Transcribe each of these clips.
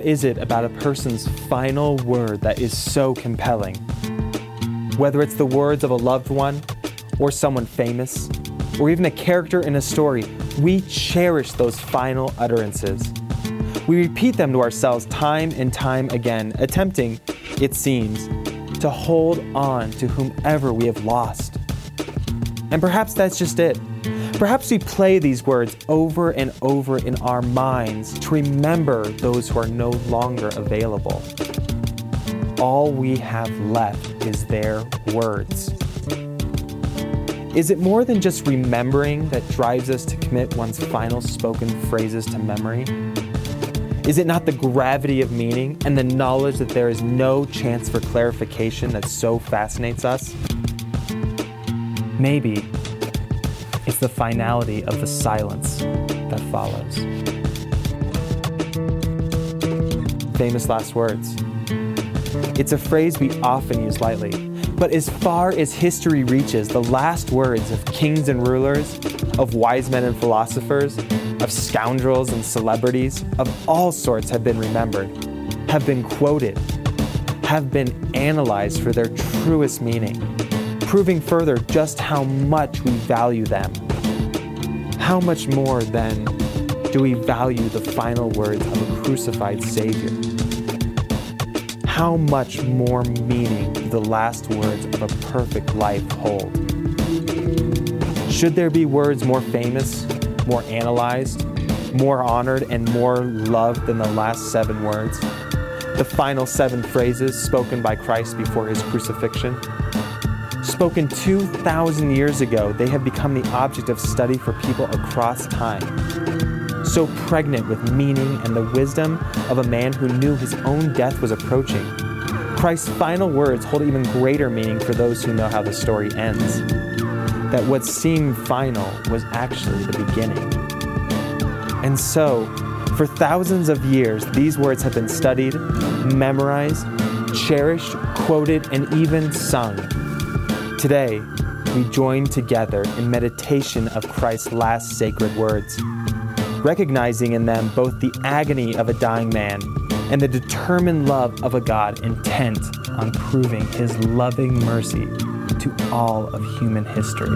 What is it about a person's final word that is so compelling? Whether it's the words of a loved one, or someone famous, or even a character in a story, we cherish those final utterances. We repeat them to ourselves time and time again, attempting, it seems, to hold on to whomever we have lost. And perhaps that's just it. Perhaps we play these words over and over in our minds to remember those who are no longer available. All we have left is their words. Is it more than just remembering that drives us to commit one's final spoken phrases to memory? Is it not the gravity of meaning and the knowledge that there is no chance for clarification that so fascinates us? Maybe the finality of the silence that follows. Famous last words. It's a phrase we often use lightly, but as far as history reaches, the last words of kings and rulers, of wise men and philosophers, of scoundrels and celebrities, of all sorts have been remembered, have been quoted, have been analyzed for their truest meaning proving further just how much we value them. How much more, then, do we value the final words of a crucified Savior? How much more meaning do the last words of a perfect life hold? Should there be words more famous, more analyzed, more honored, and more loved than the last seven words? The final seven phrases spoken by Christ before his crucifixion? Spoken 2,000 years ago, they have become the object of study for people across time. So pregnant with meaning and the wisdom of a man who knew his own death was approaching. Christ's final words hold even greater meaning for those who know how the story ends. That what seemed final was actually the beginning. And so, for thousands of years, these words have been studied, memorized, cherished, quoted, and even sung Today, we join together in meditation of Christ's last sacred words, recognizing in them both the agony of a dying man and the determined love of a God intent on proving his loving mercy to all of human history.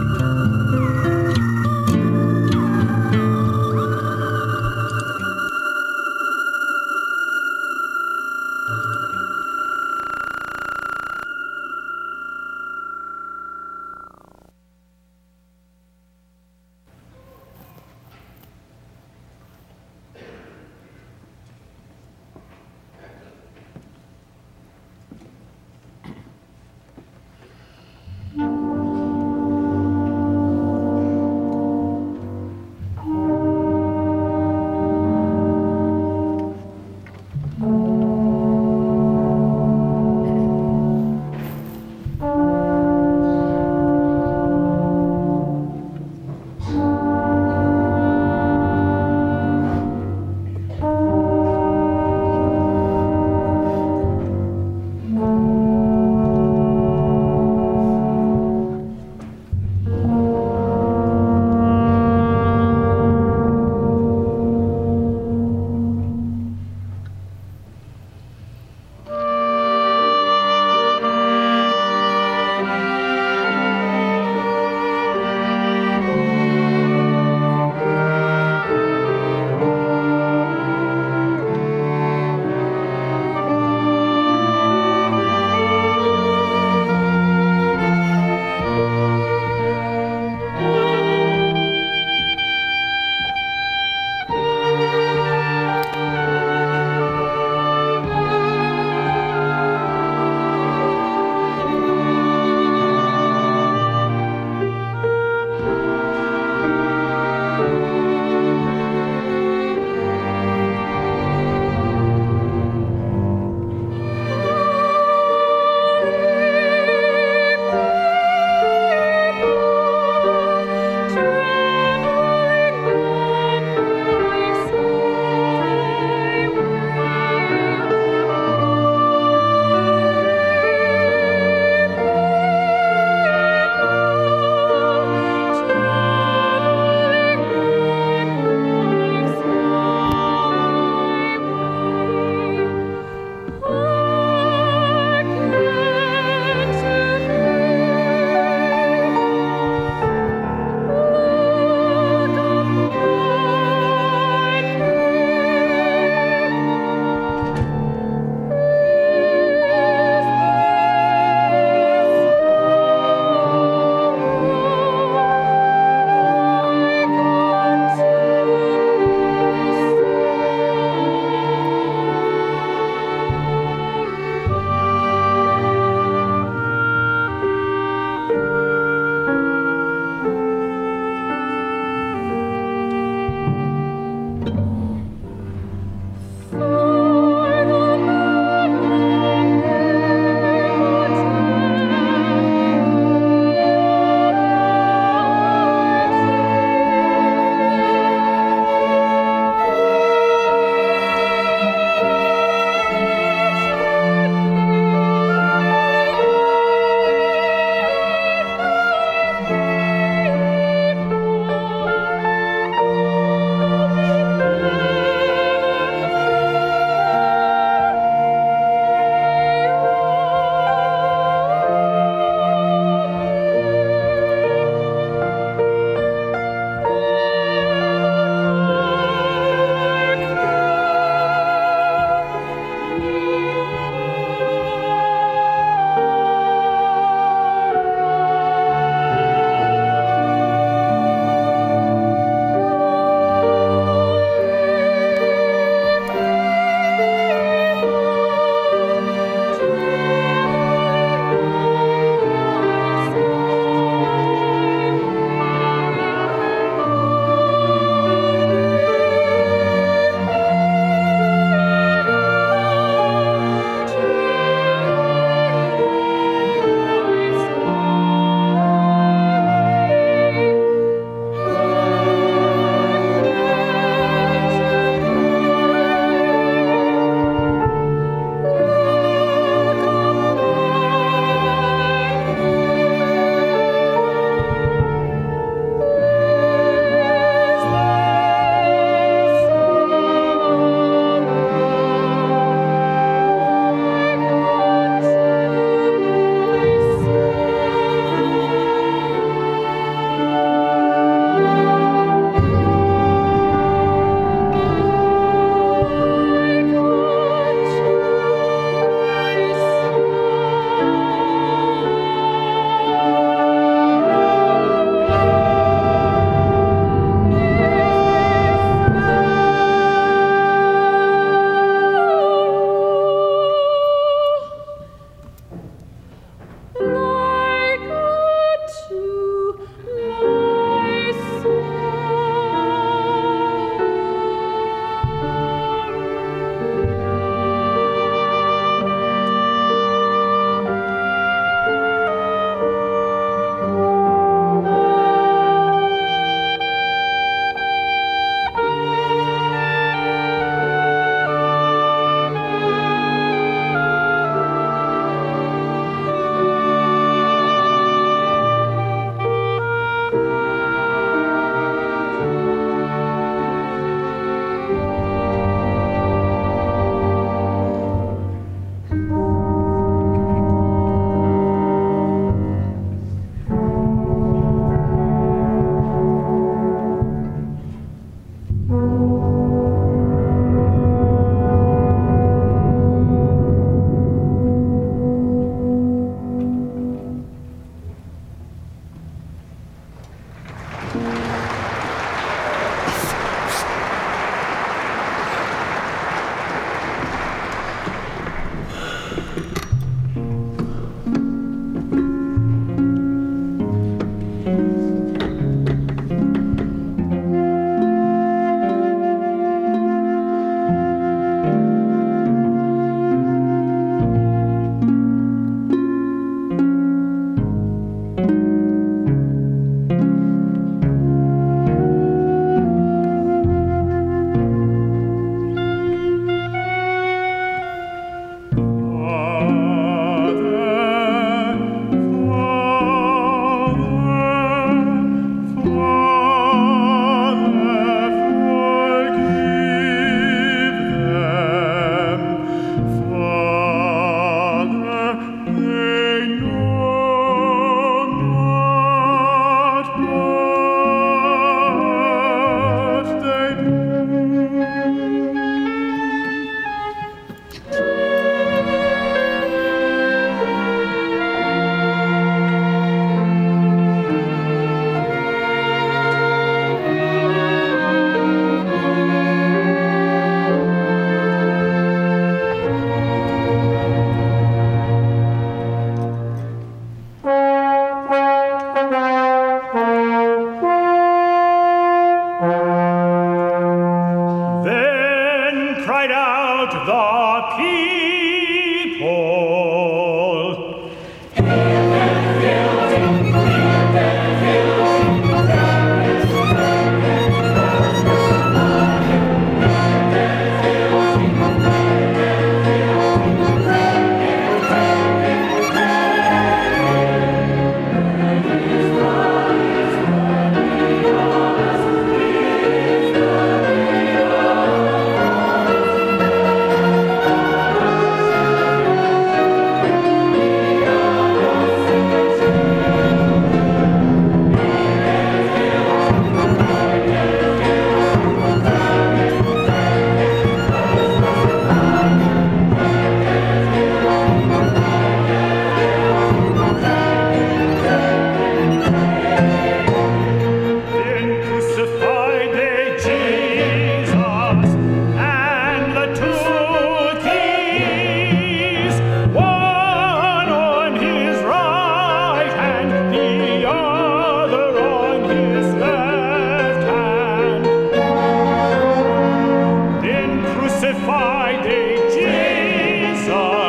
Friday, Jesus.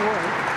fourth.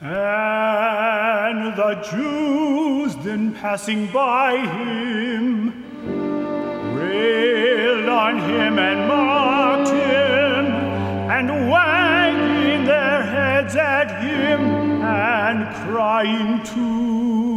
And the Jews then passing by him railed on him and mocked him and wagging their heads at him and crying too.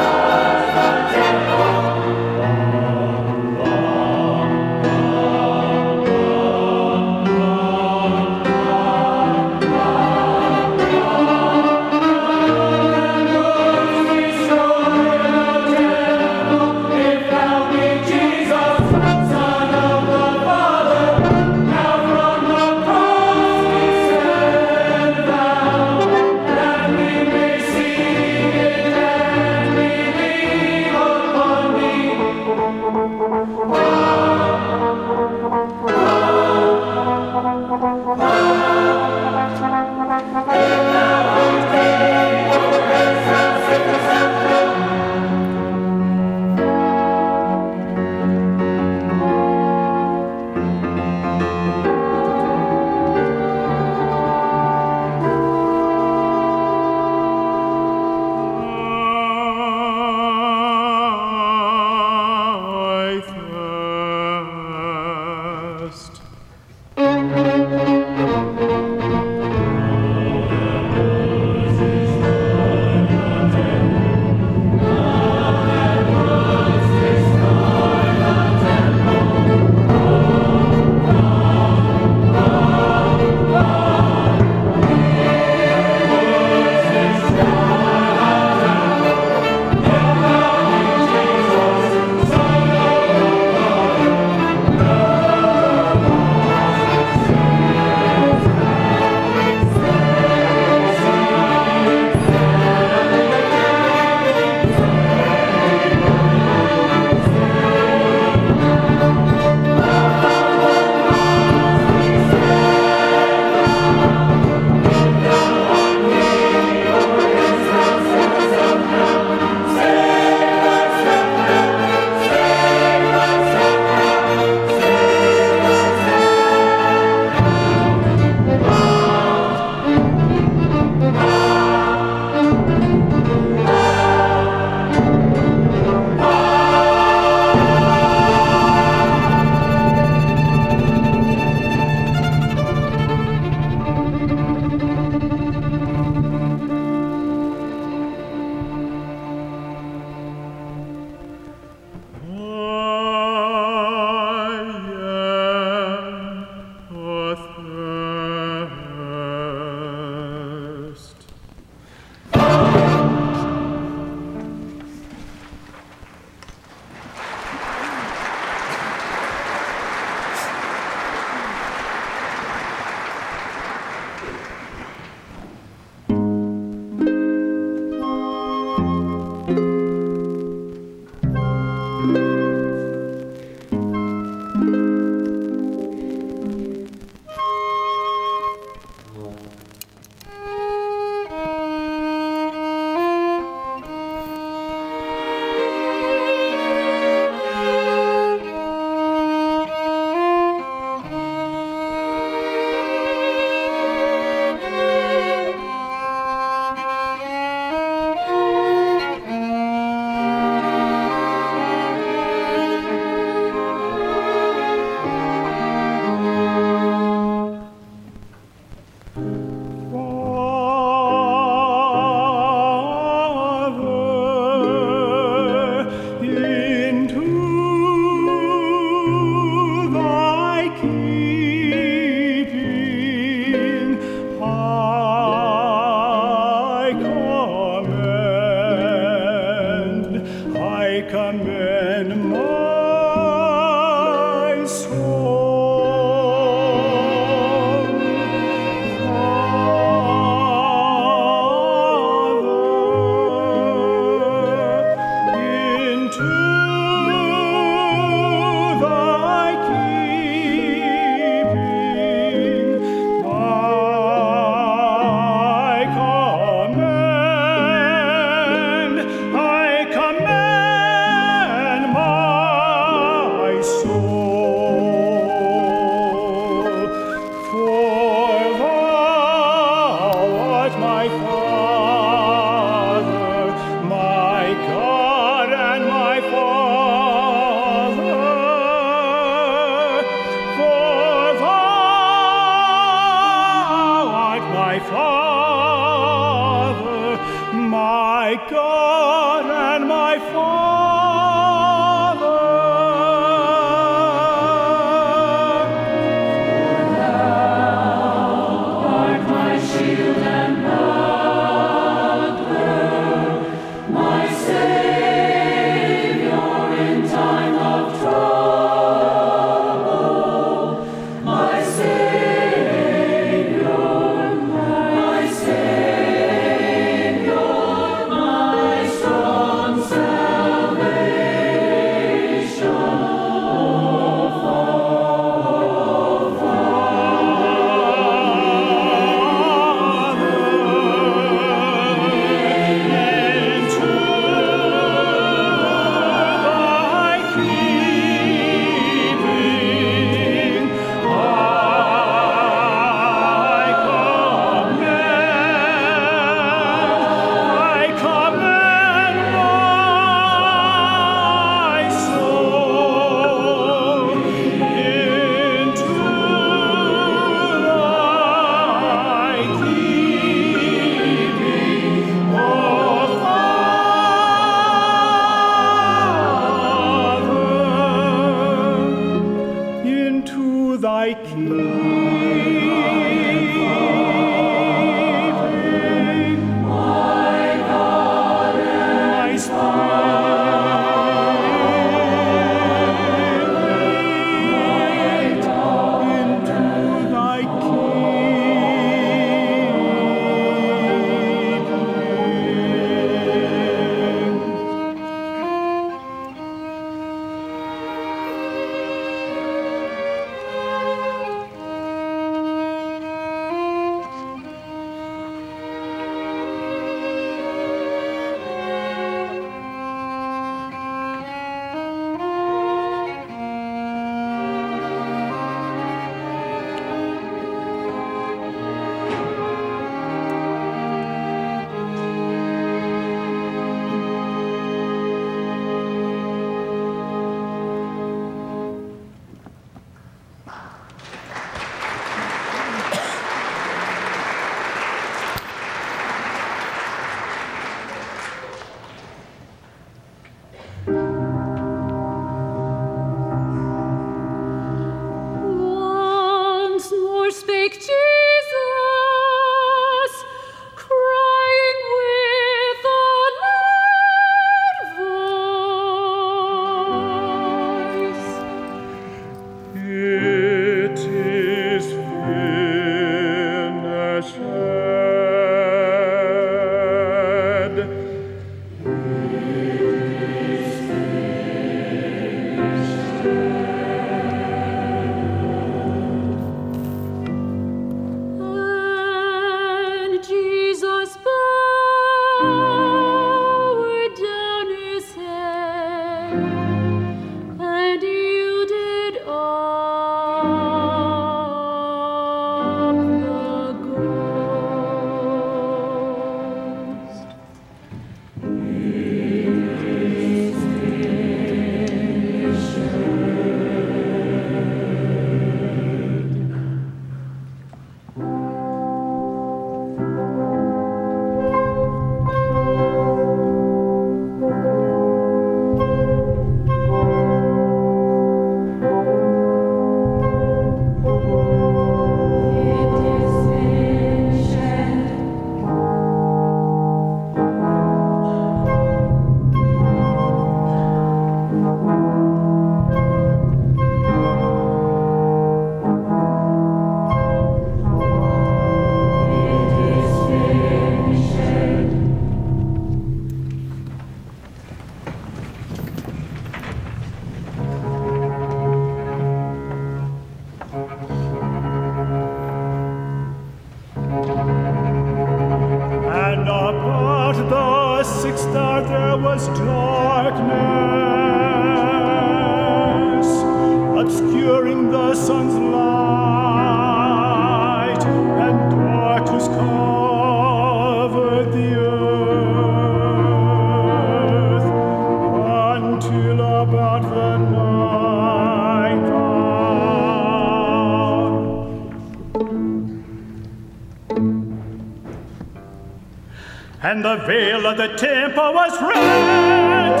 the veil of the temple was rent,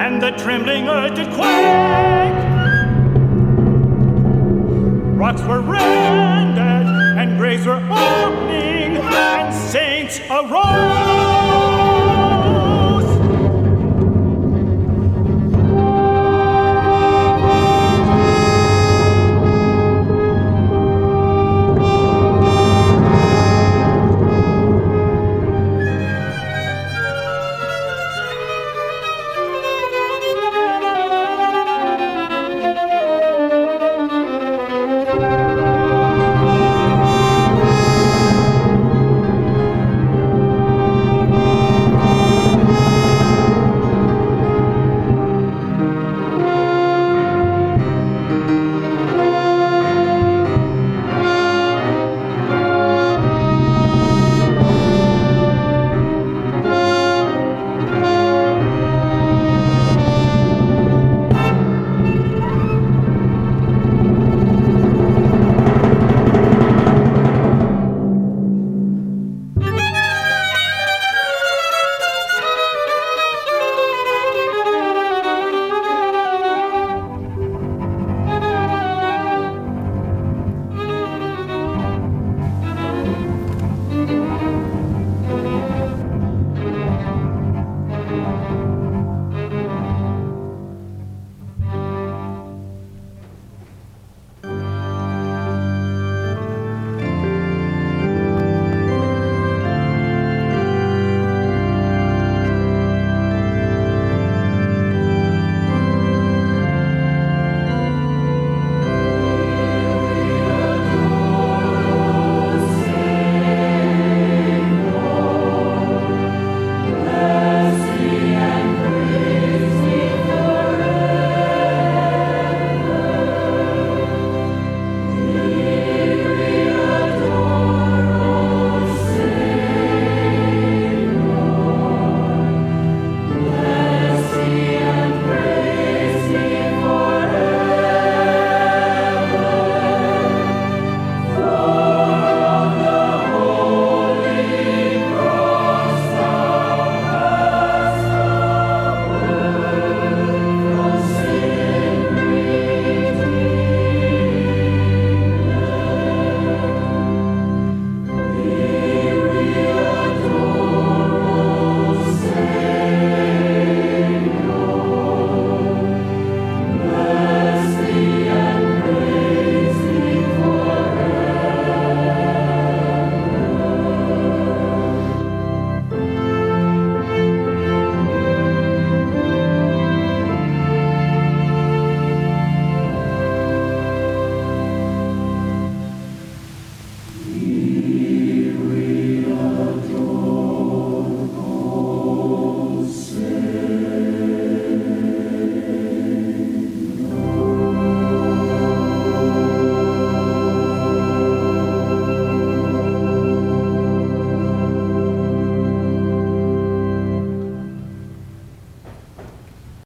and the trembling earth did quake. Rocks were rended, and graves were opening, and saints arose.